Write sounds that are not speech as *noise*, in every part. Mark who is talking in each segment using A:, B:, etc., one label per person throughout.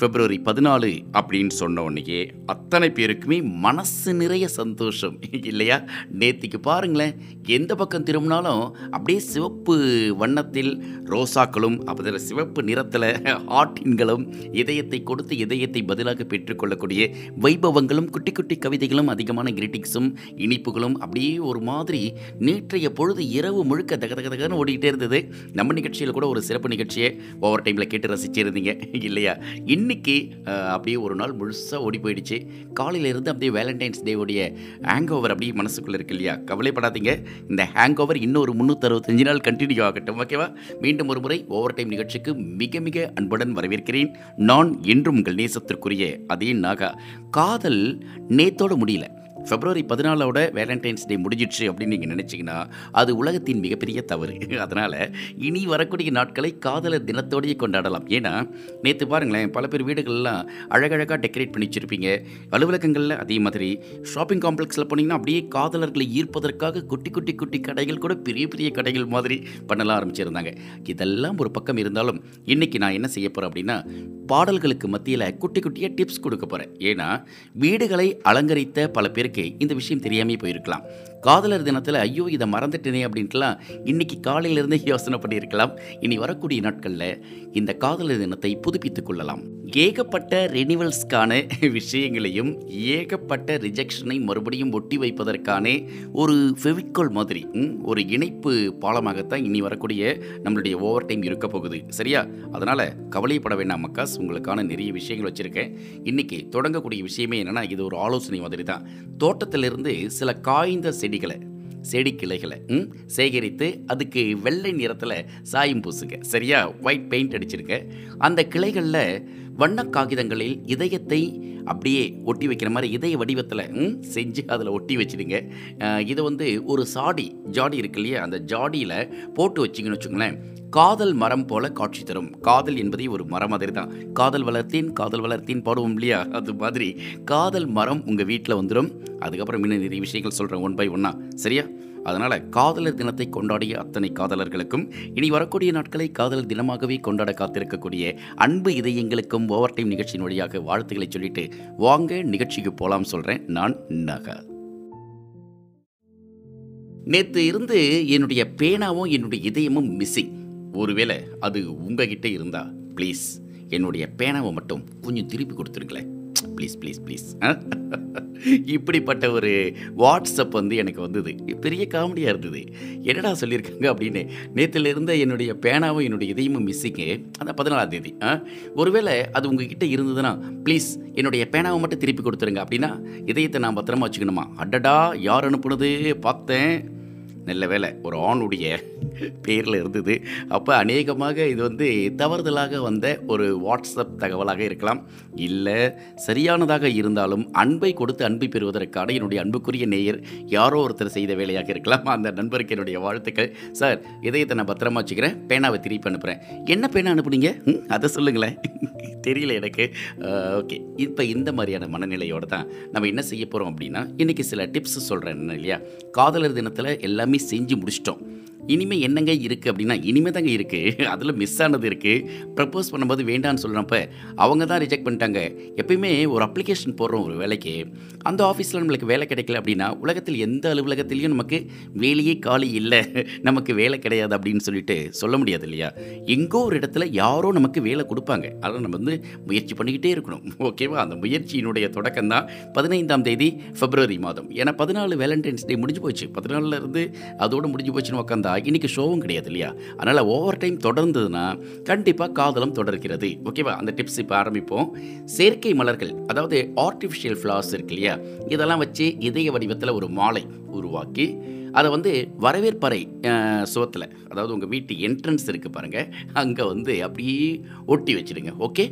A: பிப்ரவரி பதினாலு அப்படின்னு சொன்ன உடனேயே அத்தனை பேருக்குமே மனசு நிறைய சந்தோஷம். இல்லையா? நேத்திக்கு பாருங்களேன் எந்த பக்கம் திரும்பினாலும் அப்படியே சிவப்பு வண்ணத்தில் ரோசாக்களும் அதில் சிவப்பு நிறத்தில் ஆட்டின்களும் இதயத்தை கொடுத்து இதயத்தை பதிலாக பெற்றுக்கொள்ளக்கூடிய வைபவங்களும் குட்டி குட்டி கவிதைகளும் அதிகமான கிரிட்டிக்ஸும் இனிப்புகளும் அப்படியே ஒரு மாதிரி நேற்றைய பொழுது இரவு முழுக்க தக தக தகன்னு ஓடிக்கிட்டே இருந்தது. நம்ம நிகழ்ச்சியில் கூட ஒரு சிறப்பு நிகழ்ச்சியை ஓவர் டைமில் கேட்டு ரசிச்சிருந்தீங்க. இல்லையா? இன்னும் இன்றைக்கி அப்படியே ஒரு நாள் முழுசாக ஓடி போயிடுச்சு. காலையிலேருந்து அப்படியே வேலண்டைன்ஸ் டேவுடைய ஹேங் ஓவர் அப்படியே மனசுக்குள்ளே இருக்கு இல்லையா? கவலைப்படாதீங்க. இந்த ஹேங் ஓவர் இன்னொரு முந்நூற்றறுபத்தஞ்சு நாள் கண்டினியூ ஆகட்டும் ஓகேவா மீண்டும் ஒரு முறை ஓவர் டைம் நிகழ்ச்சிக்கு மிக மிக அன்புடன் வரவேற்கிறேன். நான் என்றும் உங்கள் நேசத்திற்குரிய அதே நாகா. காதல் நேத்தோட முடியல. பிப்ரவரி பதினாலோட வேலண்டைன்ஸ் டே முடிஞ்சிடுச்சு அப்படின்னு நீங்கள் நினச்சிங்கன்னா அது உலகத்தின் மிகப்பெரிய தவறு. அதனால் இனி வரக்கூடிய நாட்களை காதலர் தினத்தோடையே கொண்டாடலாம். ஏன்னா நேற்று பாருங்களேன் பல பேர் வீடுகள்லாம் அழகழகாக டெக்கரேட் பண்ணி வச்சுருப்பீங்க அலுவலகங்களில் அதே மாதிரி ஷாப்பிங் காம்ப்ளெக்ஸில் போனீங்கன்னா அப்படியே காதலர்களை ஈர்ப்பதற்காக குட்டி குட்டி குட்டி கடைகள் கூட பெரிய பெரிய கடைகள் மாதிரி பண்ணலாம் ஆரம்பிச்சிருந்தாங்க. இதெல்லாம் ஒரு பக்கம் இருந்தாலும் இன்றைக்கி நான் என்ன செய்ய போகிறேன் அப்படின்னா பாடல்களுக்கு மத்தியில் குட்டி குட்டியாக டிப்ஸ் கொடுக்க போகிறேன் ஏன்னா வீடுகளை அலங்கரித்த பல பேருக்கு இந்த விஷயம் தெரியாமே போயிருக்கலாம். காதலர் தினத்தில் ஐயோ இதை மறந்துட்டேனே அப்படின்ட்டுலாம் இன்னைக்கு காலையிலிருந்தே யோசனை பண்ணியிருக்கலாம். இனி வரக்கூடிய நாட்களில் இந்த காதலர் தினத்தை புதுப்பித்துக் கொள்ளலாம். ஏகப்பட்ட ரெனிவல்ஸ்க்கான விஷயங்களையும் ஏகப்பட்ட ரிஜெக்ஷனை மறுபடியும் ஒட்டி வைப்பதற்கான ஒரு ஃபெவிக்கோல் மாதிரி ஒரு இணைப்பு பாலமாகத்தான் இனி வரக்கூடிய நம்மளுடைய ஓவர் டைம் இருக்க போகுது. சரியா? அதனால் கவலைப்பட வேண்டாம் மக்காஸ் உங்களுக்கான நிறைய விஷயங்கள் வச்சுருக்கேன். இன்றைக்கி தொடங்கக்கூடிய விஷயமே என்னென்னா இது ஒரு ஆலோசனை மாதிரி தான். தோட்டத்திலிருந்து சில காய்ந்த செடிகளை செடி கிளைகளை சேகரித்து அதுக்கு வெள்ளை நிறத்தில் சாயம் பூசுங்க. சரியா? ஒயிட் பெயிண்ட் அடிச்சிருக்க. அந்த கிளைகளில் வண்ண காகிதங்களில் இதயத்தை அப்படியே ஒட்டி வைக்கிற மாதிரி இதய வடிவத்தில் ம், செஞ்சு அதில் ஒட்டி வச்சிடுங்க. இதை வந்து ஒரு சாடி ஜாடி இருக்கு இல்லையா? அந்த ஜாடியில் போட்டு வச்சிங்கன்னு வச்சுங்களேன் காதல் மரம் போல காட்சி தரும். காதல் என்பதே ஒரு மரம் மாதிரி தான். காதல் வளர்த்தேன் காதல் வளர்த்தேன் பாடுவோம் இல்லையா? அது மாதிரி. காதல் மரம் உங்கள் வீட்டில் வந்துடும் அதுக்கப்புறம் இன்னும் நிறைய விஷயங்கள் சொல்கிறேன் ஒன் பை ஒன்னா சரியா? அதனால் காதலர் தினத்தை கொண்டாடிய அத்தனை காதலர்களுக்கும் இனி வரக்கூடிய நாட்களை காதலர் தினமாகவே கொண்டாட காத்திருக்கக்கூடிய அன்பு இதயங்களுக்கும் ஓவர் டைம் நிகழ்ச்சியின் வழியாக வாழ்த்துக்களை சொல்லிட்டு வாங்க நிகழ்ச்சிக்கு போகலாம் சொல்கிறேன் நான் நகா நேற்று இருந்து என்னுடைய பேனாவும் என்னுடைய இதயமும் மிஸ்ஸிங். ஒருவேளை அது உங்ககிட்ட இருந்தா ப்ளீஸ் என்னுடைய பேனாவை மட்டும் கொஞ்சம் திருப்பி கொடுத்துருங்களேன். ப்ளீஸ் ப்ளீஸ் ப்ளீஸ் இப்படிப்பட்ட ஒரு வாட்ஸ்அப் வந்து எனக்கு வந்தது. பெரிய காமெடியாக இருந்தது. என்னடா சொல்லியிருக்காங்க அப்படின்னு. நேற்றுல இருந்த என்னுடைய பேனாவும் என்னுடைய இதயமும் மிஸ்ஸிங்கு அந்த பதினாலாம் தேதி. ஆ? ஒருவேளை அது உங்ககிட்ட இருந்ததுன்னா ப்ளீஸ் என்னுடைய பேனாவை மட்டும் திருப்பி கொடுத்துருங்க அப்படின்னா இதயத்தை நான் பத்திரமா வச்சுக்கணுமா? அடடா யார் அனுப்புனது? பார்த்தேன். நல்ல வேலை ஒரு ஆணுடைய பேரில் இருந்தது. அப்போ அநேகமாக இது வந்து தவறுதலாக வந்த ஒரு வாட்ஸ்அப் தகவலாக இருக்கலாம். இல்லை சரியானதாக இருந்தாலும் அன்பை கொடுத்து அன்பை பெறுவதற்கான என்னுடைய அன்புக்குரிய நேயர் யாரோ ஒருத்தர் செய்த வேலையாக இருக்கலாம். அந்த நண்பருக்கு என்னுடைய வாழ்த்துக்கள். சார் இதயத்தை நான் பத்திரமா வச்சுக்கிறேன். பேனாவை திருப்பி அனுப்புகிறேன் என்ன பேனா அனுப்புனீங்க? அதை சொல்லுங்களேன். தெரியல எனக்கு. ஓகே. இப்போ இந்த மாதிரியான மனநிலையோடு தான் நம்ம என்ன செய்ய போகிறோம் அப்படின்னா இன்றைக்கி சில டிப்ஸ் சொல்கிறேன் இல்லையா? காதலர் தினத்தில் எல்லாமே செஞ்சு முடிச்சிட்டோம். இனிமே என்னங்க இருக்குது அப்படின்னா இனிமே தாங்க இருக்குது அதில் மிஸ் ஆனது இருக்குது ப்ரப்போஸ் பண்ணும்போது வேண்டான்னு சொல்கிறப்ப அவங்க தான் ரிஜெக்ட் பண்ணிட்டாங்க. எப்பயுமே ஒரு அப்ளிகேஷன் போடுறோம் ஒரு வேலைக்கு. அந்த ஆஃபீஸில் நம்மளுக்கு வேலை கிடைக்கல அப்படின்னா உலகத்தில் எந்த அலுவலகத்திலையும் நமக்கு வேலையே காலி இல்லை. நமக்கு வேலை கிடையாது அப்படின்னு சொல்லிட்டு சொல்ல முடியாது இல்லையா? எங்கோ ஒரு இடத்துல யாரோ நமக்கு வேலை கொடுப்பாங்க. அதை நம்ம வந்து முயற்சி பண்ணிக்கிட்டே இருக்கணும். ஓகேவா அந்த முயற்சியினுடைய தொடக்கம் தான் பதினைந்தாம் தேதி பிப்ரவரி மாதம். ஏன்னா பதினாலு வேலண்டைன்ஸ் டே முடிஞ்சு போச்சு. பதினாலுலேருந்து அதோடு முடிஞ்சு போச்சுன்னு உட்காந்தா இன்னைக்கு ஷோவும் கிடையாது இல்லையா? அதனால் ஓவர் டைம் தொடர்ந்ததுன்னா கண்டிப்பாக காதலும் தொடர்கிறது. ஓகேவா அந்த டிப்ஸ் இப்போ ஆரம்பிப்போம். செயற்கை மலர்கள் அதாவது ஆர்டிஃபிஷியல் ஃப்ளார்ஸ் இருக்கு இல்லையா? இதெல்லாம் வச்சு இதய வடிவத்தில் ஒரு மாலை உருவாக்கி அதை வந்து வரவேற்பறை சுவத்தில் அதாவது உங்கள் வீட்டு என்ட்ரன்ஸ் இருக்குது பாருங்கள் அங்கே வந்து அப்படியே ஒட்டி வச்சிடுங்க. ஓகே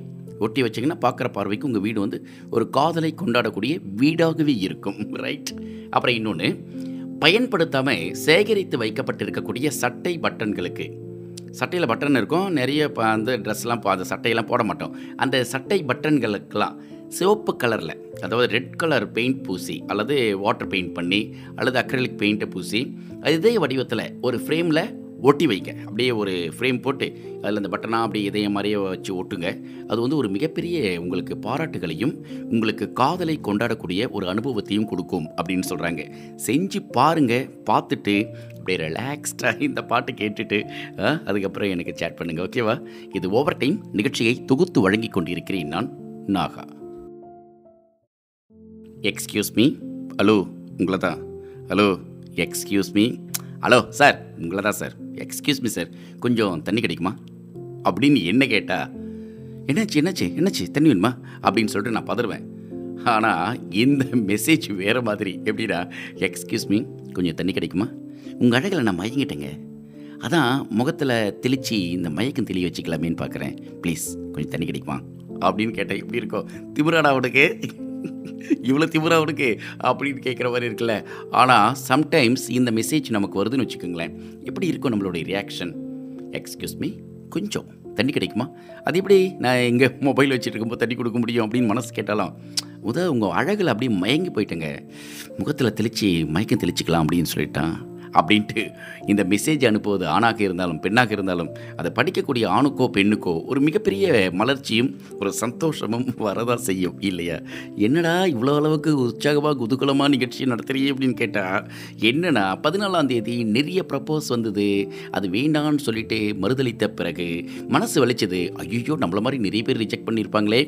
A: ஒட்டி வச்சிங்கன்னா பார்க்குற பார்வைக்கு உங்கள் வீடு வந்து ஒரு காதலை கொண்டாடக்கூடிய வீடாகவே இருக்கும். ரைட் அப்புறம் இன்னொன்று பயன்படுத்தாமல் சேகரித்து வைக்கப்பட்டிருக்கக்கூடிய சட்டை பட்டன்களுக்கு. சட்டையில் பட்டன் இருக்கும். நிறைய இப்போ அந்த ட்ரெஸ்லாம் அந்த சட்டையெல்லாம் போட மாட்டோம். அந்த சட்டை பட்டன்களுக்கெல்லாம் சிவப்பு கலரில் அதாவது ரெட் கலர் பெயிண்ட் பூசி அல்லது வாட்டர் பெயிண்ட் பண்ணி அல்லது அக்ரலிக் பெயிண்ட்டை பூசி அதே வடிவத்தில் ஒரு ஃப்ரேமில் ஒட்டி வைங்க. அப்படியே ஒரு ஃப்ரேம் போட்டு அதில் அந்த பட்டனாக அப்படியே இதயம் மாதிரியே வச்சு ஒட்டுங்க. அது வந்து ஒரு மிகப்பெரிய உங்களுக்கு பாராட்டுகளையும் உங்களுக்கு காதலை கொண்டாடக்கூடிய ஒரு அனுபவத்தையும் கொடுக்கும் அப்படின்னு சொல்கிறாங்க செஞ்சு பாருங்கள் பார்த்துட்டு அப்படியே ரிலாக்ஸ்டாக இந்த பாட்டு கேட்டுட்டு அதுக்கப்புறம் எனக்கு சேட் பண்ணுங்கள் ஓகேவா இது ஓவர் டைம் நிகழ்ச்சியை தொகுத்து வழங்கி கொண்டிருக்கிறேன் நான் நாகா. எக்ஸ்கியூஸ் மீ ஹலோ உங்களை தான் hello excuse me hello sir உங்களை தான் சார் எக்ஸ்கியூஸ் மீ சார் கொஞ்சம் தண்ணி கிடைக்குமா? அப்படின்னு என்ன கேட்டா என்னாச்சு என்னாச்சு என்னாச்சு? தண்ணி வேணுமா? அப்படின்னு சொல்லிட்டு நான் பதறுவேன். ஆனால் இந்த மெசேஜ் வேறு மாதிரி. எப்படின்னா எக்ஸ்கியூஸ் மீ கொஞ்சம் தண்ணி கிடைக்குமா? உங்கள் அழகில் நான் மயங்கிட்டேங்க. அதான் முகத்தில் தெளித்து இந்த மயக்கம் தெளி வச்சுக்கலாமேன்னு பார்க்குறேன் ப்ளீஸ் கொஞ்சம் தண்ணி கிடைக்குமா? அப்படின்னு கேட்டேன் எப்படி இருக்கும் திமிராடா அவனுக்கு இவ்வளோ திமிரா அவனுக்கு அப்படின்னு கேட்குற மாதிரி இருக்குல்ல. ஆனால் சம்டைம்ஸ் இந்த மெசேஜ் நமக்கு வருதுன்னு வச்சுக்கோங்களேன். எப்படி இருக்கும் நம்மளுடைய ரியாக்ஷன் எக்ஸ்கியூஸ் மீ கொஞ்சம் தண்ணி கிடைக்குமா? அது எப்படி நான் எங்கே மொபைல் வச்சுட்டு இருக்கும்போது தண்ணி கொடுக்க முடியும் அப்படின்னு மனசு கேட்டாலும் உதவ உங்கள் அழகில் அப்படியே மயங்கி போயிட்டேங்க. முகத்தில் தெளித்து மயக்கம் தெளிச்சிக்கலாம் அப்படின்னு சொல்லிட்டான். அப்படின்ட்டு இந்த மெசேஜ் அனுப்புவது ஆணாக இருந்தாலும் பெண்ணாக இருந்தாலும் அதை படிக்கக்கூடிய ஆணுக்கோ பெண்ணுக்கோ ஒரு மிகப்பெரிய மலர்ச்சியும் ஒரு சந்தோஷமும் வரதான் செய்யும் இல்லையா? என்னடா இவ்வளோ அளவுக்கு உற்சாகமாக குதூகலமாக நிகழ்ச்சி நடத்துறியே அப்படின்னு கேட்டால் என்னென்னா பதினாலாம் தேதி நிறைய ப்ரப்போஸ் வந்தது. அது வேண்டான்னு சொல்லிட்டு மறுதளித்த பிறகு மனசு வலிச்சது. ஐயோ நம்மள மாதிரி நிறைய பேர் ரிஜெக்ட் பண்ணியிருப்பாங்களே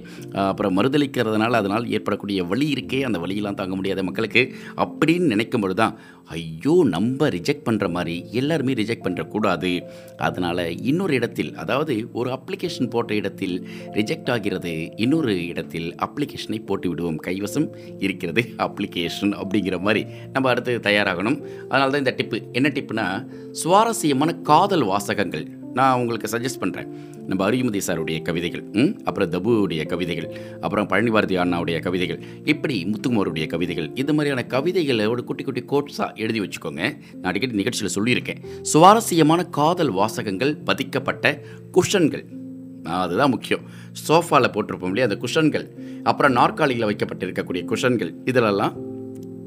A: அப்புறம் மறுதளிக்கிறதுனால அதனால் ஏற்படக்கூடிய வழி இருக்கே அந்த வழியெல்லாம் தாங்க முடியாத மக்களுக்கு அப்படின்னு நினைக்கும் பொழுது தான் ஐயோ நம்ம ரிஜெக்ட் பண்ணுற மாதிரி எல்லாருமே ரிஜெக்ட் பண்ணுறக்கூடாது அதனால் இன்னொரு இடத்தில் அதாவது ஒரு அப்ளிகேஷன் போட்ட இடத்தில் ரிஜெக்ட் ஆகிறது இன்னொரு இடத்தில் அப்ளிகேஷனை போட்டு விடுவோம் கைவசம் இருக்கிறது அப்ளிகேஷன் அப்படிங்கிற மாதிரி நம்ம அடுத்து தயாராகணும். அதனால தான் இந்த டிப்பு என்ன டிப்புனா சுவாரஸ்யமான காதல் வாசகங்கள். நான் உங்களுக்கு சஜஸ்ட் பண்ணுறேன் நம்ம அரியுமதி சாருடைய கவிதைகள் ம்? அப்புறம் தபுவுடைய கவிதைகள் அப்புறம் பழனி பாரதி அண்ணாவுடைய கவிதைகள் இப்படி முத்துக்குமாருடைய கவிதைகள் இந்த மாதிரியான கவிதைகளை ஒரு குட்டி குட்டி கோட்ஸாக எழுதி வச்சுக்கோங்க. நான் அடிக்கடி நிகழ்ச்சியில் சொல்லியிருக்கேன். சுவாரஸ்யமான காதல் வாசகங்கள் பதிக்கப்பட்ட குஷன்கள். அதுதான் முக்கியம். சோஃபாவில் போட்டிருப்போம் இல்லையா அந்த குஷன்கள். அப்புறம் நாற்காலியில் வைக்கப்பட்டிருக்கக்கூடிய குஷன்கள் இதிலெல்லாம்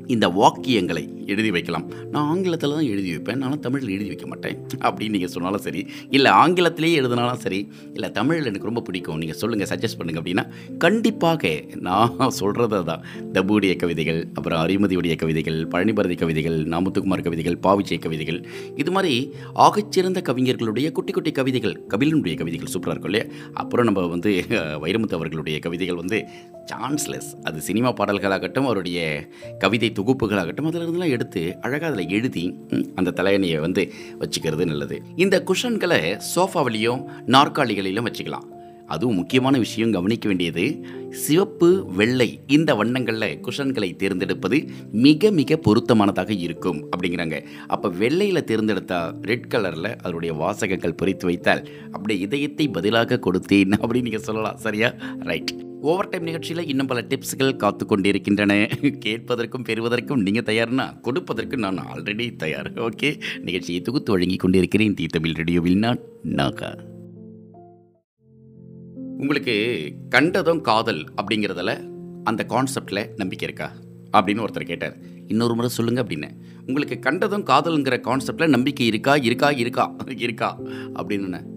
A: இந்த வாக்கியங்களை எழுதி வைக்கலாம். நான் ஆங்கிலத்தில் தான் எழுதி வைப்பேன். நான் தமிழில் எழுதி வைக்க மாட்டேன். அப்படின்னு நீங்கள் சொன்னாலும் சரி. இல்லை ஆங்கிலத்திலேயே எழுதினாலும் சரி. இல்லை தமிழில் எனக்கு ரொம்ப பிடிக்கும். நீங்கள் சொல்லுங்கள் சஜஸ்ட் பண்ணுங்கள் அப்படின்னா கண்டிப்பாக நான் சொல்கிறத தான் தபுடைய கவிதைகள் அப்புறம் அரிமதியுடைய கவிதைகள் பழனிபாரதி கவிதைகள் நாமுத்துக்குமார் கவிதைகள் பாவிச்சை கவிதைகள். இது மாதிரி ஆகச்சிறந்த கவிஞர்களுடைய குட்டி குட்டி கவிதைகள் கபிலனுடைய கவிதைகள் சூப்பராக இருக்கும் இல்லையா? அப்புறம் நம்ம வந்து வைரமுத்து அவர்களுடைய கவிதைகள் வந்து சான்ஸ்லெஸ் அது சினிமா பாடல்களாகட்டும் அவருடைய கவிதை தொகுப்புகளாகட்டும் அதில் இருந்தெல்லாம் எடுத்து அழகாக அதில் எழுதி அந்த தலையணையை வந்து வச்சுக்கிறது நல்லது. இந்த குஷன்களை சோஃபாவிலையும் நாற்காலிகளிலும் வச்சுக்கலாம். அதுவும் முக்கியமான விஷயம் கவனிக்க வேண்டியது சிவப்பு வெள்ளை இந்த வண்ணங்களில் குஷன்களை தேர்ந்தெடுப்பது மிக மிக பொருத்தமானதாக இருக்கும் அப்படிங்கிறாங்க. அப்போ வெள்ளையில் தேர்ந்தெடுத்தா ரெட் கலரில் அதனுடைய வாசகங்கள் பொறித்து வைத்தால் அப்படியே இதயத்தை பதிலாக கொடுத்தேன் *laughs* அப்படின்னு நீங்கள் சொல்லலாம். சரியா? ரைட் ஓவர் டைம் நிகழ்ச்சியில் இன்னும் பல டிப்ஸ்கள் காத்து கொண்டிருக்கின்றன. *laughs* கேட்பதற்கும் பெறுவதற்கும் நீங்கள் தயார்னா கொடுப்பதற்கும் நான் ஆல்ரெடி தயார். ஓகே நிகழ்ச்சியை தொகுத்து வழங்கி கொண்டிருக்கிறேன் தி தமிழ் ரேடியோவில் நான் நாகா. உங்களுக்கு கண்டதும் காதல் அப்படிங்கிறதுல அந்த கான்செப்டில் நம்பிக்கை இருக்கா? அப்படின்னு ஒருத்தர் கேட்டார். இன்னொரு முறை சொல்லுங்கள் அப்படின்னு. உங்களுக்கு கண்டதும் காதலுங்கிற கான்செப்டில் நம்பிக்கை இருக்கா இருக்கா இருக்கா இருக்கா அப்படின்னு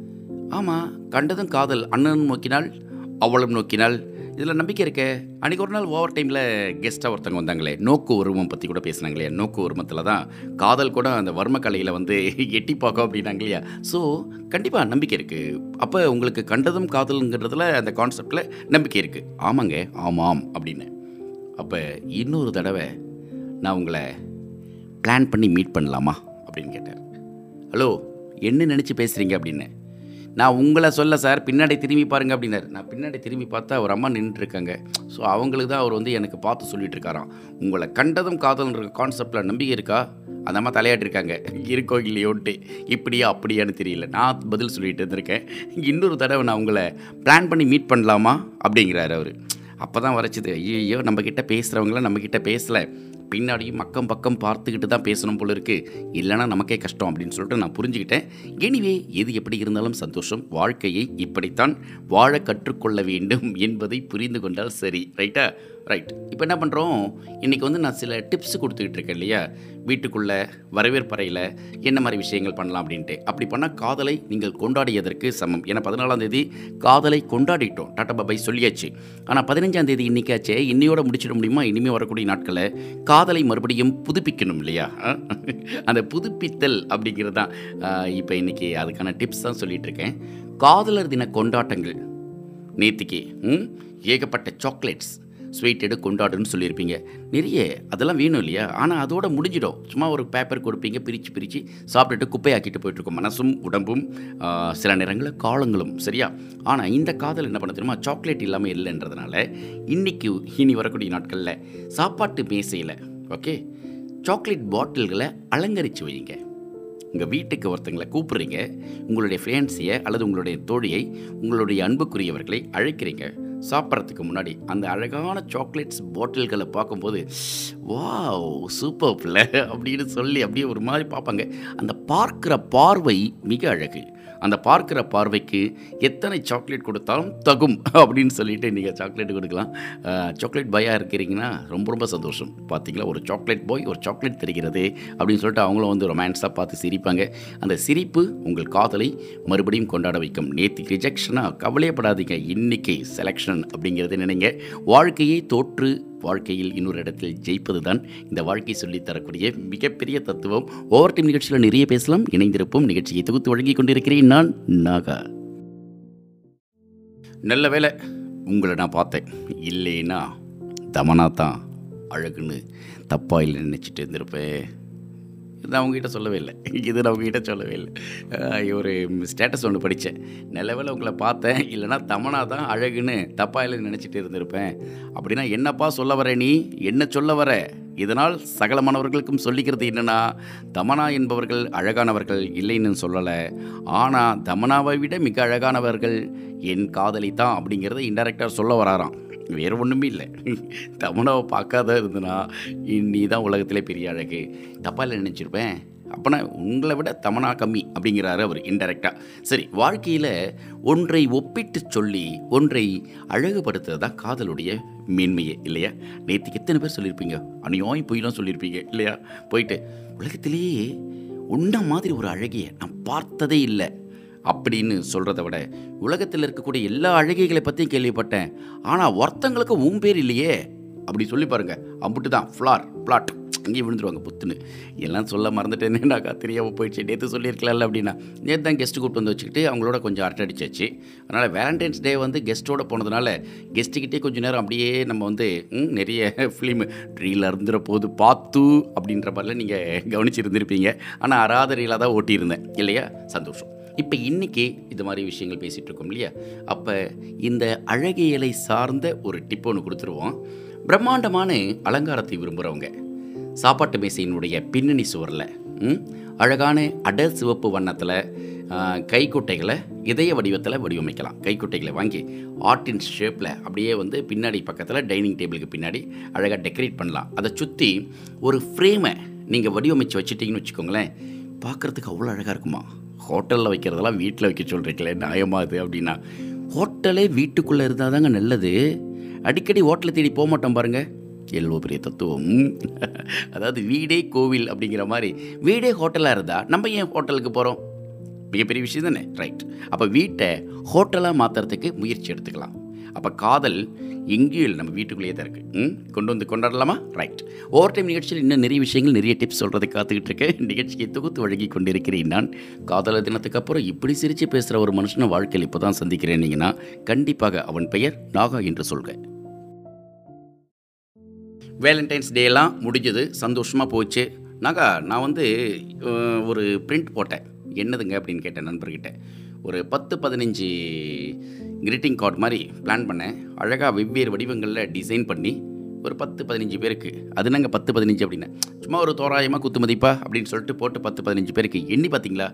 A: ஆமாம் கண்டதும் காதல். அண்ணனும் நோக்கினால் அவளும் நோக்கினால் இதில் நம்பிக்கை இருக்கே. அன்றைக்கி ஒரு நாள் ஓவர் டைமில் கெஸ்ட்டாக ஒருத்தவங்க வந்தாங்களே. நோக்கு உருவம் பற்றி கூட பேசுனாங்களே. நோக்கு உருவத்தில் தான் காதல் கூட அந்த வர்ம கலையில் வந்து எட்டி பார்க்கும் அப்படின்னாங்க இல்லையா? ஸோ கண்டிப்பாக நம்பிக்கை இருக்குது அப்போ உங்களுக்கு கண்டதும் காதலுங்கிறதுல அந்த கான்செப்டில் நம்பிக்கை இருக்குது ஆமாங்க ஆமாம் அப்படின்னு. அப்போ இன்னொரு தடவை நான் உங்களை பிளான் பண்ணி மீட் பண்ணலாமா அப்படின்னு கேட்டார். ஹலோ என்ன நினச்சி பேசுகிறீங்க அப்படின்னு. நான் உங்களை சொல்ல சார் பின்னாடி திரும்பி பாருங்க அப்படின்னாரு. நான் பின்னாடி திரும்பி பார்த்தா ஒரு அம்மா நின்றுட்டுருக்காங்க ஸோ அவங்களுக்கு தான் அவர் வந்து எனக்கு பார்த்து சொல்லிட்டு இருக்காராம் உங்களை கண்டதும் காதல்ன்ற கான்செப்டில் நம்பிக்கை இருக்கா? அந்த அம்மா தலையாட்டிருக்காங்க. இருக்கோ இல்லையோன்ட்டு. இப்படியா அப்படியான்னு தெரியல. நான் பதில் சொல்லிட்டு இருந்திருக்கேன். இன்னொரு தடவை நான் உங்களை பிளான் பண்ணி மீட் பண்ணலாமா? அப்படிங்கிறாரு அவர். அப்போ தான் வரைச்சிது ஐயோ நம்மக்கிட்ட பேசுகிறவங்கள நம்மக்கிட்ட பேசலை. பின்னாடியும் அக்கம் பக்கம் பார்த்துக்கிட்டு தான் பேசணும் போல இருக்கு. இல்லைனா நமக்கே கஷ்டம் அப்படின்னு சொல்லிட்டு நான் புரிஞ்சுக்கிட்டேன். எனிவே எது எப்படி இருந்தாலும் சந்தோஷம். வாழ்க்கையை இப்படித்தான் வாழ கற்றுக்கொள்ள வேண்டும் *laughs* என்பதை புரிந்து கொண்டால் சரி. ரைட்டா ரைட் இப்போ என்ன பண்ணுறோம் இன்றைக்கி வந்து நான் சில டிப்ஸ் கொடுத்துக்கிட்டு இருக்கேன் இல்லையா? வீட்டுக்குள்ளே வரவேற்பறையில் என்ன மாதிரி விஷயங்கள் பண்ணலாம் அப்படின்ட்டு. அப்படி பண்ணால் காதலை நீங்கள் கொண்டாடியதற்கு சமம். ஏன்னா பதினாலாம் தேதி காதலை கொண்டாடிட்டோம். டாட்டா பாபாய் சொல்லியாச்சு. ஆனால் பதினஞ்சாம் தேதி இன்றைக்காச்சே இன்னையோட முடிச்சிட முடியுமா? இனிமேல் வரக்கூடிய நாட்களை காதலை மறுபடியும் புதுப்பிக்கணும் இல்லையா? அந்த புதுப்பித்தல் அப்படிங்கிறது தான் இப்போ இன்றைக்கி அதுக்கான டிப்ஸ் தான் சொல்லிகிட்டு இருக்கேன். காதலர் தின கொண்டாட்டங்கள். நேத்திக்கு ம் ஏகப்பட்ட சாக்லேட்ஸ் ஸ்வீட் எடு கொண்டாடுன்னு சொல்லியிருப்பீங்க. நிறைய அதெல்லாம் வேணும் இல்லையா? ஆனால் அதோட முடிஞ்சிடும். சும்மா ஒரு பேப்பர் கொடுப்பீங்க பிரித்து பிரித்து சாப்பிட்டுட்டு குப்பையாக்கிட்டு போயிட்டுருக்கும். மனசும் உடம்பும் சில நேரங்களில் காலங்களும் சரியா? ஆனால் இந்த காதல் என்ன பண்ண தெரியுமா? சாக்லேட் இல்லாமல் இல்லைன்றதுனால இன்றைக்கி இனி வரக்கூடிய நாட்களில் சாப்பாட்டு மேசையில் ஓகே சாக்லேட் பாட்டில்களை அலங்கரித்து வைங்க உங்கள் வீட்டுக்கு ஒருத்தங்களை கூப்பிட்றீங்க உங்களுடைய ஃப்ரெண்ட்ஸையை அல்லது உங்களுடைய தோழியை உங்களுடைய அன்புக்குரியவர்களை அழைக்கிறீங்க. சாப்பிட்றதுக்கு முன்னாடி அந்த அழகான சாக்லேட்ஸ் பாட்டில்களை பார்க்கும்போது வாவ் சூப்பர்ல அப்படின்னு சொல்லி அப்படியே ஒரு மாதிரி பார்ப்பாங்க. அந்த பார்க்குற பார்வை மிக அழகு. அந்த பார்க்குற பார்வைக்கு எத்தனை சாக்லேட் கொடுத்தாலும் தகும் அப்படின்னு சொல்லிட்டு நீங்கள் சாக்லேட் கொடுக்கலாம். சாக்லேட் பாயாக இருக்கிறீங்கன்னா ரொம்ப ரொம்ப சந்தோஷம். பார்த்தீங்களா ஒரு சாக்லேட் பாய் ஒரு சாக்லேட் தெரிகிறது அப்படின்னு சொல்லிட்டு அவங்களும் வந்து ரொமான்ஸாக பார்த்து சிரிப்பாங்க. அந்த சிரிப்பு உங்கள் காதலை மறுபடியும் கொண்டாட வைக்கும். நேற்று ரிஜெக்ஷனாக கவலையப்படாதீங்க. இன்னைக்கு செலெக்ஷன் அப்படிங்கிறது நினைங்க. வாழ்க்கையை தோற்று வாழ்க்கையில் இன்னொரு இடத்தில் ஜெயிப்பது தான் இந்த வாழ்க்கை சொல்லித் தரக்கூடிய மிகப்பெரிய தத்துவம். ஓவர் டைம் நிகழ்ச்சியில் நிறைய பேசலாம். இணைந்திருப்போம். நிகழ்ச்சியை தொகுத்து வழங்கிக் கொண்டிருக்கிறேன் நான் நாகா. நல்ல வேளை உங்களை நான் பார்த்தேன். இல்லைன்னா தமனா தான் அழகுன்னு தப்பாக இல்லை நினச்சிட்டு இருந்திருப்பேன். நான் உங்ககிட்ட சொல்லவே இல்லை. இது நான் உங்ககிட்ட சொல்லவே இல்லை. ஒரு ஸ்டேட்டஸ் ஒன்று படித்தேன். நிலவில் உங்களை பார்த்தேன். இல்லைன்னா தமனா தான் அழகுன்னு தப்பாக இல்லை நினச்சிட்டு இருந்திருப்பேன். அப்படின்னா என்னப்பா சொல்ல வர நீ? என்ன சொல்ல வர? இதனால் சகல மாணவர்களுக்கும் சொல்லிக்கிறது என்னன்னா தமனா என்பவர்கள் அழகானவர்கள் இல்லைன்னு சொல்லலை. ஆனால் தமனாவை விட மிக அழகானவர்கள் என் காதலி தான் அப்படிங்கிறத இன்டெரக்டாக சொல்ல வராராம். வேறு ஒன்றுமே இல்லை. தமனாவை பார்க்காத இருந்தனா நீ தான் உலகத்திலே பெரிய அழகு. தப்பாக நினச்சிருப்பேன். அப்போனா உங்களை விட தமனா கம்மி அப்படிங்கிறாரு அவர் இன்டெரக்டாக சரி வாழ்க்கையில் ஒன்றை ஒப்பிட்டு சொல்லி ஒன்றை அழகுபடுத்துறது தான் காதலுடைய மேன்மையே இல்லையா? நேற்றுக்கு எத்தனை பேர் சொல்லியிருப்பீங்க? அநியாயம் பொய்லாம் சொல்லியிருப்பீங்க இல்லையா? போயிட்டு உலகத்திலேயே உன்ன மாதிரி ஒரு அழகிய நான் பார்த்ததே இல்லை. அப்படின்னு சொல்கிறத விட உலகத்தில் இருக்கக்கூடிய எல்லா அழகிகளை பற்றியும் கேள்விப்பட்டேன். ஆனால் ஒருத்தங்களுக்கு உன் பேர் இல்லையே அப்படி சொல்லி பாருங்க. அம்புட்டு தான் ஃப்ளார் பிளாட் அங்கேயே விழுந்துருவாங்க புத்துன்னு. எல்லாம் சொல்ல மறந்துட்டேன்னாக்கா தெரியாமல் போயிடுச்சு. நேற்று சொல்லியிருக்கலாம்ல அப்படின்னா. நேற்று தான் கெஸ்ட்டு கூப்பிட்டு வந்து வச்சுக்கிட்டு அவங்களோட கொஞ்சம் அரட்டை அடிச்சாச்சு. அதனால் வேலண்டைன்ஸ் டே வந்து கெஸ்ட்டோட போனதுனால கெஸ்ட்டுக்கிட்டே கொஞ்சம் நேரம் அப்படியே நம்ம வந்து ம், நிறைய ஃபிலிம் ரீல் இருந்துற போது பார்த்து அப்படின்ற மாதிரிலாம் நீங்கள் கவனிச்சிருந்திருப்பீங்க. ஆனால் அராத ரீலாக தான் ஓட்டியிருந்தேன். இல்லையா? சந்தோஷம். இப்போ இன்றைக்கி இது மாதிரி விஷயங்கள் பேசிகிட்டு இருக்கோம் இல்லையா? அப்போ இந்த அழகியலை சார்ந்த ஒரு டிப் ஒன்று கொடுத்துருவோம். பிரம்மாண்டமான அலங்காரத்தை விரும்புகிறவங்க சாப்பாட்டு மேசையினுடைய பின்னணி சுவரில் ம், அழகான அடர் சிவப்பு வண்ணத்தில் கைக்குட்டைகளை இதய வடிவத்தில் வடிவமைக்கலாம். கைக்குட்டைகளை வாங்கி ஆர்டின் ஷேப்பில் அப்படியே வந்து பின்னாடி பக்கத்தில் டைனிங் டேபிளுக்கு பின்னாடி அழகாக டெக்கரேட் பண்ணலாம். அதை சுற்றி ஒரு ஃப்ரேமை நீங்கள் வடிவமைச்சு வச்சுட்டிங்கன்னு வச்சுக்கோங்களேன் பார்க்குறதுக்கு அவ்வளோ அழகாக இருக்குமா? ஹோட்டலில் வைக்கிறதெல்லாம் வீட்டில் வைக்க சொல்கிறீங்களே நியாயமா அது அப்படின்னா. ஹோட்டலே வீட்டுக்குள்ளே இருந்தால் தாங்க நல்லது. அடிக்கடி ஹோட்டலை தேடி போக மாட்டோம் பாருங்க. எவ்வளோ பெரிய தத்துவம். அதாவது வீடே கோவில் அப்படிங்கிற மாதிரி. வீடே ஹோட்டலாக இருந்தால் நம்ம ஏன் ஹோட்டலுக்கு போகிறோம் மிகப்பெரிய விஷயம் தானே? ரைட் அப்போ வீட்டை ஹோட்டலாக மாற்றுறதுக்கு முயற்சி எடுத்துக்கலாம். அப்போ காதல் எங்கேயும் இல்லை நம்ம வீட்டுக்குள்ளேயே தான் இருக்குது ம்? கொண்டு வந்து கொண்டாடலாமா? ரைட் ஓவர் டைம் நிகழ்ச்சியில் இன்னும் நிறைய விஷயங்கள் நிறைய டிப்ஸ் சொல்கிறதை காத்துக்கிட்டு இருக்கேன். *laughs* நிகழ்ச்சியை தொகுத்து வழங்கி கொண்டிருக்கிறேன் நான். காதலர் தினத்துக்கு அப்புறம் இப்படி சிரித்து பேசுகிற ஒரு மனுஷனை வாழ்க்கையில் இப்போ தான் சந்திக்கிறேன்னீங்கன்னா கண்டிப்பாக அவன் பெயர் நாகா என்று சொல்க வேலண்டைன்ஸ் டேலாம் முடிஞ்சது சந்தோஷமாக போச்சு. நாகா நான் வந்து ஒரு பிரிண்ட் போட்டேன். என்னதுங்க அப்படின்னு கேட்டேன் நண்பர்கிட்ட. ஒரு பத்து பதினஞ்சு கிரீட்டிங் கார்டு மாதிரி பிளான் பண்ணேன். அழகாக வெவ்வேறு வடிவங்களில் டிசைன் பண்ணி ஒரு பத்து பதினஞ்சு பேருக்கு. அது நாங்கள் பத்து பதினஞ்சு அப்படின்னு? சும்மா ஒரு தோராயமாக குத்து மதிப்பா அப்படின்னு சொல்லிட்டு போட்டு பத்து பதினஞ்சு பேருக்கு எண்ணி பார்த்தீங்களா?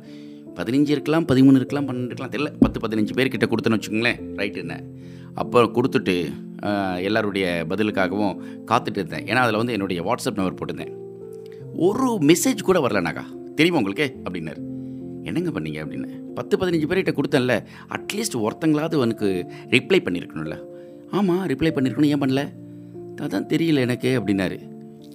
A: பதினஞ்சு இருக்கலாம் பதிமூணு இருக்கலாம் பன்னெண்டு இருக்கலாம் தெரியல. பத்து பதினஞ்சு பேர்கிட்ட கொடுத்தேன்னு வச்சுக்கோங்களேன். ரைட்டு என்ன? அப்போ கொடுத்துட்டு எல்லாருடைய பதிலுக்காகவும் காத்துட்டு இருந்தேன். ஏன்னா அதில் வந்து என்னுடைய வாட்ஸ்அப் நம்பர் போட்டிருந்தேன். ஒரு மெசேஜ் கூட வரலனாக்கா தெரியுமா உங்களுக்கு? அப்படின்னாரு. என்னங்க பண்ணீங்க அப்படின்னு. பத்து பதினஞ்சு பேர்கிட்ட கொடுத்தேன்ல. அட்லீஸ்ட் ஒருத்தங்களாவது அவனுக்கு ரிப்ளை பண்ணியிருக்கணும்ல ஆமாம் ரிப்ளை பண்ணியிருக்கணும் ஏன் பண்ணல? அதான் தெரியல எனக்கு அப்படின்னாரு.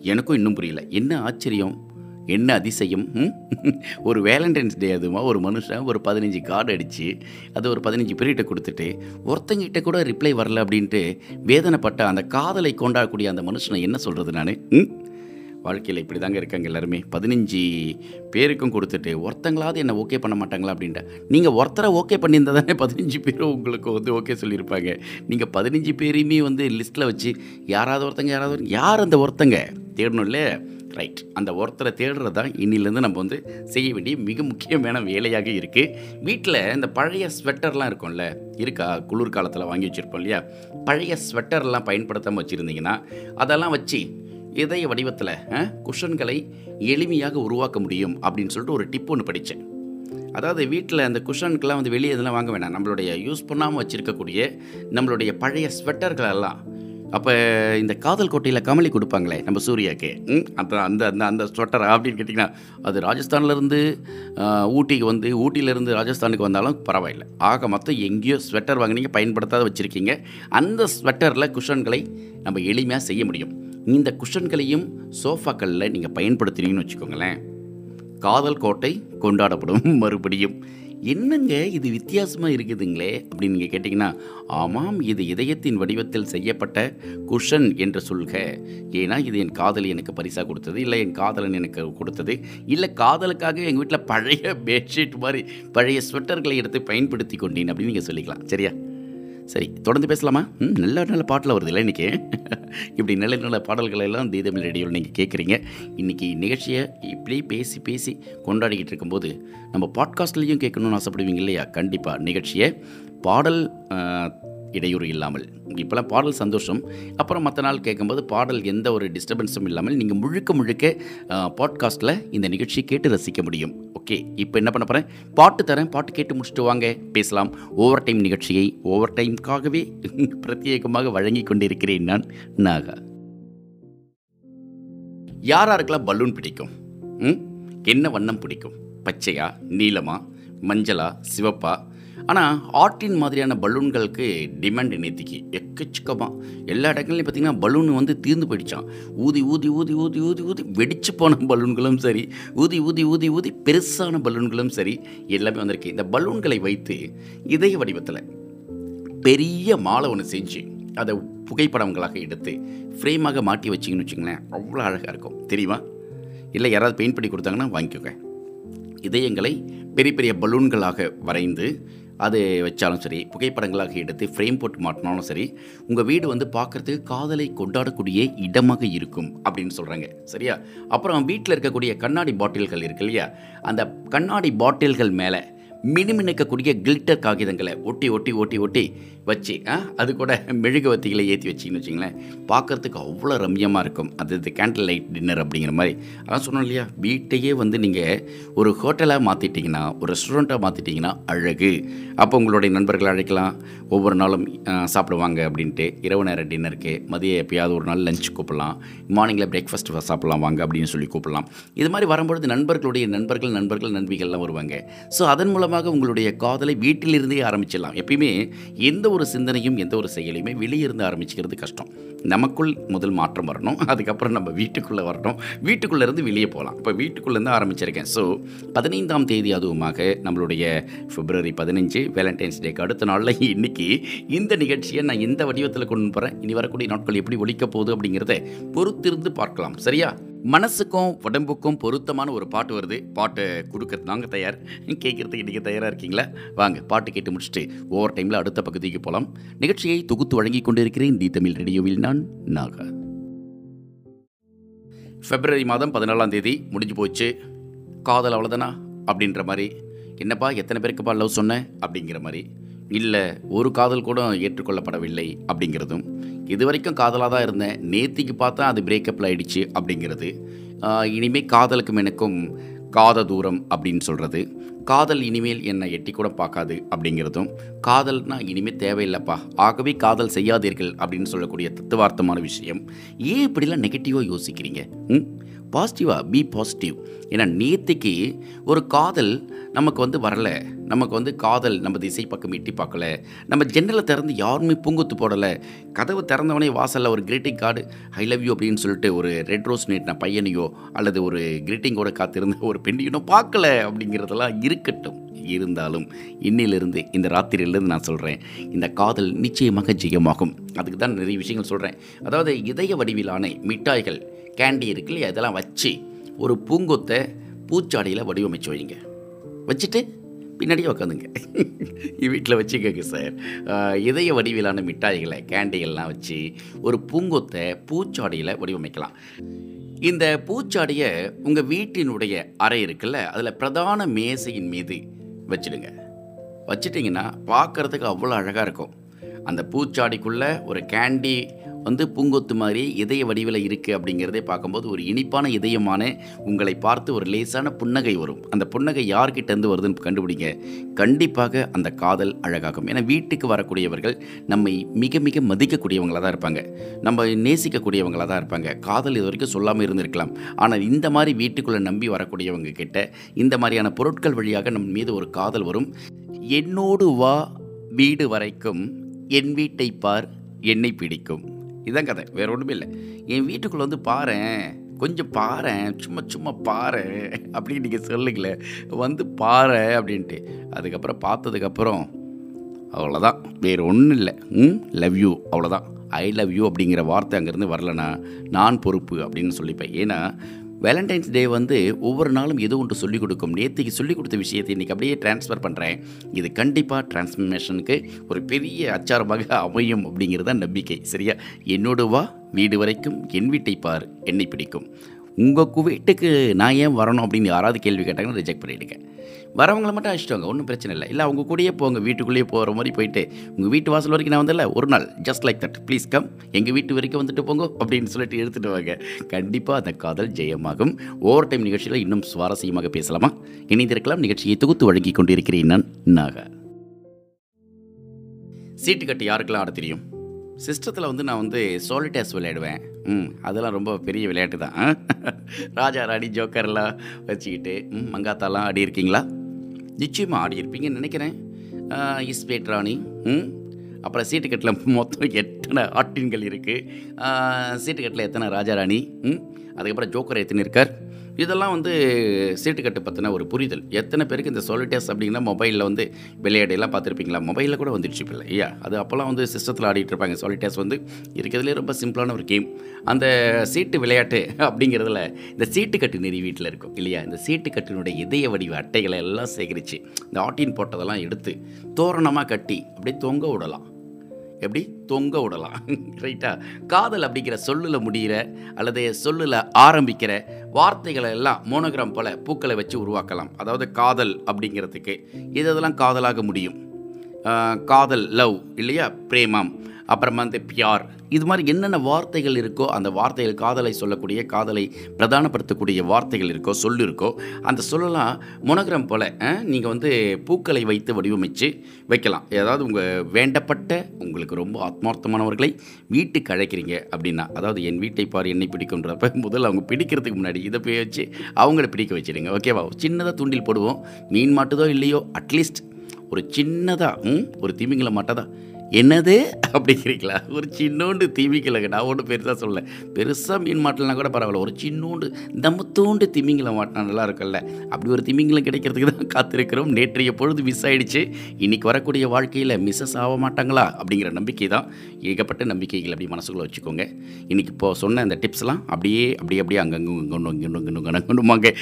A: எனக்கும் இன்னும் புரியல. என்ன ஆச்சரியம்? என்ன அதிசயம்? ம்? *laughs* ஒரு வேலண்டைன்ஸ் டே அதுமா ஒரு மனுஷன் ஒரு பதினஞ்சு கார்டு அடித்து அது ஒரு பதினஞ்சு பேர்கிட்ட கொடுத்துட்டு ஒருத்தங்கிட்ட கூட ரிப்ளை வரல அப்படின்ட்டு வேதனைப்பட்ட அந்த காதலை கொண்டாடக்கூடிய அந்த மனுஷனை என்ன சொல்கிறது நான்? ம்? வாழ்க்கையில் இப்படி தாங்க இருக்காங்க எல்லாருமே. பதினஞ்சு பேருக்கும் கொடுத்துட்டு ஒருத்தங்களாவது என்னை ஓகே பண்ண மாட்டாங்களா அப்படின்ட்டு. நீங்கள் ஒருத்தரை ஓகே பண்ணியிருந்தா தானே பதினஞ்சு பேரும் உங்களுக்கு வந்து ஓகே சொல்லியிருப்பாங்க. நீங்கள் பதினஞ்சு பேரையுமே வந்து லிஸ்ட்டில் வச்சு யாராவது ஒருத்தங்க யாராவது ஒரு- யார் அந்த ஒருத்தங்க? தேடணும்ல ரைட் அந்த ஒருத்தரை தேடுறது தான் இன்னிலேருந்து நம்ம வந்து செய்ய வேண்டிய மிக முக்கியமான வேலையாக இருக்குது வீட்டில் இந்த பழைய ஸ்வெட்டர்லாம் இருக்கும்ல இருக்கா? குளிர் காலத்தில் வாங்கி வச்சுருப்போம் இல்லையா? பழைய ஸ்வெட்டர்லாம் பயன்படுத்தாமல் வச்சுருந்தீங்கன்னா அதெல்லாம் வச்சு இதய வடிவத்தில் குஷன்களை எளிமையாக உருவாக்க முடியும் அப்படின்னு சொல்லிட்டு ஒரு டிப் ஒன்று படித்தேன் அதாவது வீட்டில் அந்த குஷனுக்கெல்லாம் வந்து வெளியே இதெல்லாம் வாங்க வேணாம். நம்மளுடைய யூஸ் பண்ணாமல் வச்சுருக்கக்கூடிய நம்மளுடைய பழைய ஸ்வெட்டர்களெல்லாம் அப்போ இந்த காதல் கோட்டையில் கமலி கொடுப்பாங்களே நம்ம சூர்யாக்கு. ம், அந்த அந்த அந்த அந்த ஸ்வெட்டர் அப்படின்னு கேட்டிங்கன்னா அது ராஜஸ்தான்லேருந்து ஊட்டிக்கு வந்து ஊட்டியிலேருந்து ராஜஸ்தானுக்கு வந்தாலும் பரவாயில்லை. ஆக மொத்தம் எங்கேயோ ஸ்வெட்டர் வாங்கினீங்க பயன்படுத்தாத வச்சுருக்கீங்க. அந்த ஸ்வெட்டரில் குஷன்களை நம்ம எளிமையாக செய்ய முடியும். இந்த குஷன்களையும் சோஃபாக்களில் நீங்கள் பயன்படுத்துனீங்கன்னு வச்சுக்கோங்களேன். காதல் கோட்டை கொண்டாடப்படும் *laughs* மறுபடியும். என்னங்க இது வித்தியாசமாக இருக்குதுங்களே? அப்படின்னு நீங்கள் கேட்டிங்கன்னா ஆமாம் இது இதயத்தின் வடிவத்தில் செய்யப்பட்ட குஷன் என்று சொல்க. ஏன்னா இது என் காதலி எனக்கு பரிசாக கொடுத்தது இல்லை என் காதலன் எனக்கு கொடுத்தது இல்லை காதலுக்காக எங்கள் வீட்டில் பழைய பெட்ஷீட் மாதிரி பழைய ஸ்வெட்டர்களை எடுத்து பயன்படுத்தி கொண்டேன் அப்படின்னு நீங்கள் சொல்லிக்கலாம். சரியா? சரி தொடர்ந்து பேசலாமா? ம் நல்ல நல்ல பாட்டில் வருது இல்லை இன்றைக்கி இப்படி நல்ல நல்ல பாடல்களை எல்லாம் தீதமிழ் ரேடியோவில் நீங்கள் கேட்குறீங்க இன்றைக்கி நிகழ்ச்சியை இப்படி பேசி பேசி கொண்டாடிக்கிட்டு இருக்கும்போது நம்ம பாட்காஸ்ட்லேயும் கேட்கணும்னு ஆசைப்படுவீங்க இல்லையா? கண்டிப்பாக நிகழ்ச்சியை. பாடல் இடையூறு இல்லாமல். இப்போலாம் பாடல் சந்தோஷம். அப்புறம் மற்ற நாள் கேட்கும்போது பாடல் எந்த ஒரு டிஸ்டர்பன்ஸும் இல்லாமல் நீங்கள் முழுக்க முழுக்க பாட்காஸ்ட்டில் இந்த நிகழ்ச்சியை கேட்டு ரசிக்க முடியும். ஓகே இப்போ என்ன பண்ண போகிறேன் பாட்டு தரேன். பாட்டு கேட்டு முடிச்சுட்டு வாங்க. பேசலாம். ஓவர் டைம் நிகழ்ச்சியை ஓவர் டைம்காகவே *laughs* பிரத்யேகமாக வழங்கி கொண்டிருக்கிறேன் நான் நாகா. யார் யாருக்கெல்லாம் பலூன் பிடிக்கும்? ம்? என்ன வண்ணம் பிடிக்கும்? பச்சையா நீளமா மஞ்சளா சிவப்பா? ஆனால் ஆர்டின் மாதிரியான பலூன்களுக்கு டிமாண்ட் நேத்திக்கு எக்கச்சக்கமாக எல்லா இடங்கள்லையும் பார்த்தீங்கன்னா பலூன் வந்து தீர்ந்து போயிடுச்சான் ஊதி ஊதி ஊதி ஊதி ஊதி ஊதி வெடிச்சு போன பலூன்களும் சரி ஊதி ஊதி ஊதி ஊதி பெருசான பலூன்களும் சரி எல்லாமே வந்திருக்கு. இந்த பலூன்களை வைத்து இதய வடிவத்தில் பெரிய மாலை ஒன்று செஞ்சு அதை புகைப்படங்களாக எடுத்து ஃப்ரேமாக மாட்டி வச்சிங்கன்னு வச்சுங்களேன் அவ்வளோ அழகாக இருக்கும். தெரியுமா? இல்லை யாராவது பெயிண்ட் பண்ணி கொடுத்தாங்கன்னா வாங்கிக்கோங்க. இதயங்களை பெரிய பெரிய பலூன்களாக வரைந்து அது வச்சாலும் சரி புகைப்படங்களாக எடுத்து ஃப்ரேம் போட்டு மாட்டினாலும் சரி உங்கள் வீடு வந்து பார்க்குறதுக்கு காதலை கொண்டாடக்கூடிய இடமாக இருக்கும் அப்படின்னு சொல்கிறாங்க சரியா? அப்புறம் வீட்டில் இருக்கக்கூடிய கண்ணாடி பாட்டில்கள் இருக்கு இல்லையா? அந்த கண்ணாடி பாட்டில்கள் மேலே மினுமினுக்கக்கூடிய கில்டர் காகிதங்களை ஒட்டி ஒட்டி ஒட்டி ஒட்டி வச்சு அது கூட மெழுகுவத்திகளை ஏற்றி வச்சிங்கன்னு வச்சிங்களேன். பார்க்குறதுக்கு அவ்வளோ ரம்யமாக இருக்கும். அது இது கேண்டில் லைட் டின்னர் அப்படிங்கிற மாதிரி. அதான் சொன்னோம் இல்லையா? வீட்டையே வந்து நீங்கள் ஒரு ஹோட்டலாக மாற்றிட்டிங்கன்னா ஒரு ரெஸ்டாரண்ட்டாக மாற்றிட்டிங்கன்னா அழகு. அப்போ உங்களுடைய நண்பர்களை அழைக்கலாம். ஒவ்வொரு நாளும் சாப்பிடுவாங்க அப்படின்ட்டு. இரவு நேர டின்னருக்கு மதிய எப்பயாவது ஒரு நாள் லஞ்ச் கூப்பிடலாம். மார்னிங்கில் பிரேக்ஃபாஸ்ட் சாப்பிடலாம் வாங்க அப்படின்னு சொல்லி கூப்பிடலாம். இது மாதிரி வரும்பொழுது நண்பர்களுடைய நண்பர்கள் நண்பர்கள் நண்பிகள்லாம் வருவாங்க. ஸோ அதன் மூலமாக உங்களுடைய காதலை வீட்டிலிருந்தே ஆரம்பிச்சிடலாம். எப்பயுமே எந்த ஒரு சிந்தனையும் எந்த ஒரு செயலையுமே வெளியே இருந்து ஆரம்பிச்சுக்கிறது கஷ்டம். நமக்குள் முதல் மாற்றம் வரணும். அதுக்கப்புறம் நம்ம வீட்டுக்குள்ளே வரணும். வீட்டுக்குள்ளேருந்து வெளியே போகலாம். இப்போ வீட்டுக்குள்ளேருந்து ஆரம்பிச்சிருக்கேன். ஸோ பதினைந்தாம் தேதி அதுவுமாக நம்மளுடைய பிப்ரவரி பதினஞ்சு வேலண்டைன்ஸ் டேக்கு அடுத்த நாளில் இன்னைக்கு இந்த நிகழ்ச்சியை நான் எந்த வடிவத்தில் கொண்டு போகிறேன் இனி வரக்கூடிய நாட்கள் எப்படி ஒழிக்க போகுது அப்படிங்கிறத பொறுத்திருந்து பார்க்கலாம். சரியா? மனசுக்கும் உடம்புக்கும் பொருத்தமான ஒரு பாட்டு வருது. பாட்டை கொடுக்கறது நாங்கள் தயார். கேட்குறதுக்கு இன்றைக்கி தயாராக இருக்கீங்களா? வாங்க பாட்டு கேட்டு முடிச்சுட்டு ஓவர் டைமில் அடுத்த பகுதிக்கு போகலாம் நிகழ்ச்சியை தொகுத்து வழங்கி கொண்டிருக்கிறேன் தி தமிழ் ரேடியோவில் நான் நாகா. பிப்ரவரி மாதம் பதினாலாம் தேதி முடிஞ்சு போச்சு. காதல் அவ்வளோதானா அப்படின்ற மாதிரி என்னப்பா எத்தனை பேருக்குப்பா லவ் சொன்னேன் அப்படிங்கிற மாதிரி. இல்லை ஒரு காதல் கூட ஏற்றுக்கொள்ளப்படவில்லை அப்படிங்கிறதும் இது வரைக்கும் காதலாக தான் இருந்தேன். நேத்திக்கு பார்த்தா அது பிரேக்கப்பில் ஆயிடுச்சு அப்படிங்கிறது. இனிமேல் காதலுக்கும் எனக்கும் காத தூரம் அப்படின்னு சொல்கிறது காதல் இனிமேல் என்னை எட்டி கூட பார்க்காது அப்படிங்கிறதும். காதல்னா இனிமேல் தேவையில்லைப்பா. ஆகவே காதல் செய்யாதீர்கள் அப்படின்னு சொல்லக்கூடிய தத்துவார்த்தமான விஷயம். ஏன் இப்படிலாம் நெகட்டிவாக யோசிக்கிறீங்க? ம்? பாசிட்டிவாக பி பாசிட்டிவ் ஏன்னா நேற்றுக்கு ஒரு காதல் நமக்கு வந்து வரலை. நமக்கு வந்து காதல் நம்ம திசை பக்கம் எட்டி பார்க்கல. நம்ம ஜன்னலை திறந்து யாருமே பூங்குத்து போடலை. கதவு திறந்தவனே வாசலில் ஒரு greeting card I love you அப்படின்னு சொல்லிட்டு ஒரு ரெட் ரோஸ் நீட்டின பையனையோ அல்லது ஒரு கிரீட்டிங்கோட காத்திருந்த ஒரு பெண்ணையோ பார்க்கல அப்படிங்கிறதெல்லாம் இருக்கட்டும். இருந்தாலும் இன்னிலிருந்து இந்த ராத்திரியிலிருந்து நான் சொல்கிறேன் இந்த காதல் நிச்சயமாக ஜெயமாகும். அதுக்கு தான் நிறைய விஷயங்கள் சொல்கிறேன் அதாவது இதய வடிவிலான மிட்டாய்கள் கேண்டி இருக்கு இல்லையா? இதெல்லாம் வச்சு ஒரு பூங்கொத்தை பூச்சாடியில் வடிவமைச்சு வைங்க. வச்சுட்டு பின்னாடியே உட்காந்துங்க *laughs* வீட்டில் வச்சுக்கோங்க சார். இதய வடிவிலான மிட்டாய்களை கேண்டிகள்லாம் வச்சு ஒரு பூங்கொத்தை பூச்சாடியில் வடிவமைக்கலாம். இந்த பூச்சாடியை உங்கள் வீட்டினுடைய அறை இருக்குல்ல அதில் பிரதான மேசையின் மீது வச்சிடுங்க. வச்சிட்டிங்கன்னா பார்க்கறதுக்கு அவ்வளோ அழகாக இருக்கும். அந்த பூச்சாடிக்குள்ளே ஒரு கேண்டி வந்து பூங்கொத்து மாதிரி இதய வடிவில் இருக்குது அப்படிங்கிறதே பார்க்கும்போது ஒரு இனிப்பான இதயமான உங்களை பார்த்து ஒரு லேசான புன்னகை வரும். அந்த புன்னகை யார்கிட்டேருந்து வருதுன்னு கண்டுபிடிங்க. கண்டிப்பாக அந்த காதல் அழகாகும். ஏன்னா வீட்டுக்கு வரக்கூடியவர்கள் நம்மை மிக மிக மதிக்கக்கூடியவங்களாக தான் இருப்பாங்க. நம்ம நேசிக்கக்கூடியவங்களாக தான் இருப்பாங்க. காதல் இது வரைக்கும் சொல்லாமல் இருந்திருக்கலாம். ஆனால் இந்த மாதிரி வீட்டுக்குள்ளே நம்பி வரக்கூடியவங்க கிட்ட இந்த மாதிரியான பொருட்கள் வழியாக நம் மீது ஒரு காதல் வரும். என்னோடு வா வீடு வரைக்கும் என் வீட்டை பார் என்னை பிடிக்கும். இதான் கதை வேறு ஒன்றுமே இல்லை. என் வீட்டுக்குள்ளே வந்து பாரேன் கொஞ்சம் பாரேன் சும்மா சும்மா பாரு அப்படின்னு நீங்கள் சொல்லுங்களேன் வந்து பாரு அப்படின்ட்டு. அதுக்கப்புறம் பார்த்ததுக்கப்புறம் அவ்வளோதான் வேறு ஒன்றும் இல்லை. ம் லவ் யூ அவ்வளோதான் ஐ லவ் யூ அப்படிங்கிற வார்த்தை அங்கேருந்து வரலனா நான் பொறுப்பு அப்படின்னு சொல்லிப்பேன். ஏன்னா வேலண்டைன்ஸ் டே வந்து ஒவ்வொரு நாளும் எது ஒன்று சொல்லிக் கொடுக்கும்? நேற்றுக்கு சொல்லிக் கொடுத்த விஷயத்தை இன்றைக்கி அப்படியே ட்ரான்ஸ்ஃபர் பண்ணுறேன் இது கண்டிப்பாக டிரான்ஸ்ஃபர்மேஷனுக்கு ஒரு பெரிய அச்சாரமாக அமையும் அப்படிங்கிறது தான் நம்பிக்கை. சரியா? என்னோடு வா வீடு வரைக்கும் என் வீட்டை பார் என்னை பிடிக்கும். உங்கள் வீட்டுக்கு நான் ஏன் வரணும் அப்படின்னு யாராவது கேள்வி கேட்டாங்கன்னா ரிஜெக்ட் பண்ணிவிடுங்க வரவங்களை மட்டும் அழைச்சிட்டு ஒன்றும் பிரச்சனை இல்லை. இல்லை அவங்க கூடயே போங்க வீட்டுக்குள்ளேயே போகிற மாதிரி போயிட்டு உங்கள் வீட்டு வாசல் வரைக்கும் நான் வந்தல ஒரு நாள் just like that please come எங்கள் வீட்டு வரைக்கும் வந்துட்டு போங்க அப்படின்னு சொல்லிட்டு எடுத்துகிட்டு வாங்க. கண்டிப்பாக அந்த காதல் ஜெயமாகும். ஓவர் டைம் நிகழ்ச்சியில் இன்னும் சுவாரஸ்யமாக பேசலாமா? இணைந்திருக்கலாம் நிகழ்ச்சியை தொகுத்து வழங்கி கொண்டிருக்கிறேன் நான் நாக. சீட்டு கட்டு யாருக்கெல்லாம் ஆட தெரியும்? சிஸ்டத்தில் வந்து நான் வந்து சோலிட்டேஸ் விளையாடுவேன். ம் அதெல்லாம் ரொம்ப பெரிய விளையாட்டு தான். ராஜா ராணி ஜோக்கர்லாம் வச்சுக்கிட்டு ம் மங்காத்தாலாம் ஆடி இருக்கீங்களா? நிச்சயமாக ஆடி இருப்பீங்கன்னு நினைக்கிறேன். இஸ்பேட் ராணி ம் அப்புறம் சீட்டுக்கட்டில் மொத்தம் எத்தனை ஆட்டின்கள் இருக்குது சீட்டுக்கட்டில் எத்தனை ராஜா ராணி ம் அதுக்கப்புறம் ஜோக்கர் எத்தனை இருக்கார்? இதெல்லாம் வந்து சீட்டுக்கட்டு பற்றின ஒரு புரிதல். எத்தனை பேருக்கு இந்த சொலிட்டேஸ் அப்படின்னா மொபைலில் வந்து விளையாடையெல்லாம் பார்த்துருப்பீங்களா? மொபைலில் கூட வந்துடுச்சு இப்போ ஐயா அது அப்போல்லாம் வந்து சிஸ்டத்தில் ஆடிட்டு இருப்பாங்க. சொலிட்டேஸ் வந்து இருக்கிறதுலே ரொம்ப சிம்பிளான ஒரு கேம் அந்த சீட்டு விளையாட்டு அப்படிங்கிறதுல இந்த சீட்டுக்கட்டு நெறி வீட்டில் இருக்கும் இல்லையா? இந்த சீட்டுக்கட்டினுடைய இதய வடிவ அட்டைகளை எல்லாம் சேகரித்து இந்த ஆட்டின் போட்டதெல்லாம் எடுத்து தோரணமாக கட்டி அப்படியே தொங்க விடலாம். எப்படி? தொங்க விடலாம். ரைட்டா காதல் அப்படிங்கிற சொல்லில் முடிகிற அல்லது சொல்லில் ஆரம்பிக்கிற வார்த்தைகளை எல்லாம் மோனோகிராம் போல் பூக்களை வச்சு உருவாக்கலாம். அதாவது காதல் அப்படிங்கிறதுக்கு. இதெல்லாம் காதலாக முடியும்? காதல் லவ் இல்லையா? பிரேமம். அப்புறமா வந்து பியார். இது மாதிரி என்னென்ன வார்த்தைகள் இருக்கோ அந்த வார்த்தைகள் காதலை சொல்லக்கூடிய காதலை பிரதானப்படுத்தக்கூடிய வார்த்தைகள் இருக்கோ சொல் இருக்கோ அந்த சொல்லலாம் மொனோகிராம் போல் நீங்கள் வந்து பூக்களை வைத்து வடிவமைச்சு வைக்கலாம். ஏதாவது உங்கள் வேண்டப்பட்ட உங்களுக்கு ரொம்ப ஆத்மார்த்தமானவர்களை வீட்டுக்கு அழைக்கிறீங்க அப்படின்னா அதாவது என் வீட்டை பார் என்னை பிடிக்குன்றப்ப முதல்ல அவங்க பிடிக்கிறதுக்கு முன்னாடி இதை போய் வச்சு அவங்கள பிடிக்க வச்சிடுங்க ஓகேவா சின்னதாக தூண்டில் போடுவோம். மீன் மாட்டுதோ இல்லையோ அட்லீஸ்ட் ஒரு சின்னதாக ஒரு திமிங்கில மாட்டதா? என்னது அப்படிங்கிறீங்களா ஒரு சின்னோண்டு திமிங்கலங்க நான் ஒன்றும் பெருசாக சொல்ல பெருசாக மீன் மாட்டலனா கூட பரவாயில்ல ஒரு சின்னோண்டு தம்மத்தோண்டு திமிங்கலம் மாட்டினா நல்லா இருக்குல்ல அப்படி ஒரு திமிங்கலம் கிடைக்கிறதுக்கு தான் காத்திருக்கிறோம் நேற்றைய பொழுது மிஸ் ஆகிடுச்சு இன்றைக்கி வரக்கூடிய வாழ்க்கையில் மிஸ்ஸஸ் ஆக மாட்டாங்களா அப்படிங்கிற நம்பிக்கை தான் ஏகப்பட்ட நம்பிக்கைகள் அப்படி மனசுக்குள்ளே வச்சுக்கோங்க இன்றைக்கி இப்போ சொன்ன அந்த டிப்ஸ்லாம் அப்படியே அப்படியே அப்படியே அங்கங்கே கொண்டு இங்கொண்டு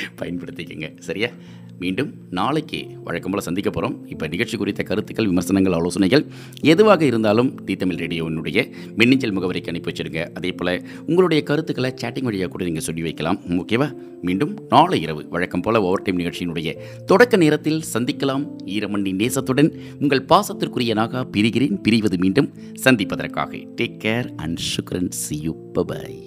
A: சரியா மீண்டும் நாளைக்கு வழக்கம் போல் சந்திக்க போகிறோம் இப்போ நிகழ்ச்சி குறித்த கருத்துக்கள் விமர்சனங்கள் ஆலோசனைகள் எதுவாக இருந்தாலும் தி தமிழ் ரேடியோவினுடைய மின்னஞ்சல் முகவரிக்கு அனுப்பி வச்சிருங்க அதே போல் உங்களுடைய கருத்துக்களை சேட்டிங் வழியாக கூட நீங்கள் சொல்லி வைக்கலாம். ஓகேவா? மீண்டும் நாளை இரவு வழக்கம் போல் ஓவர் டைம் நிகழ்ச்சியினுடைய தொடக்க நேரத்தில் சந்திக்கலாம். ஈரமண்ணி நேசத்துடன் உங்கள் பாசத்திற்குரிய நாகா பிரிகிறேன். பிரிவது மீண்டும் சந்திப்பதற்காக. Take care and Sukran see you bye bye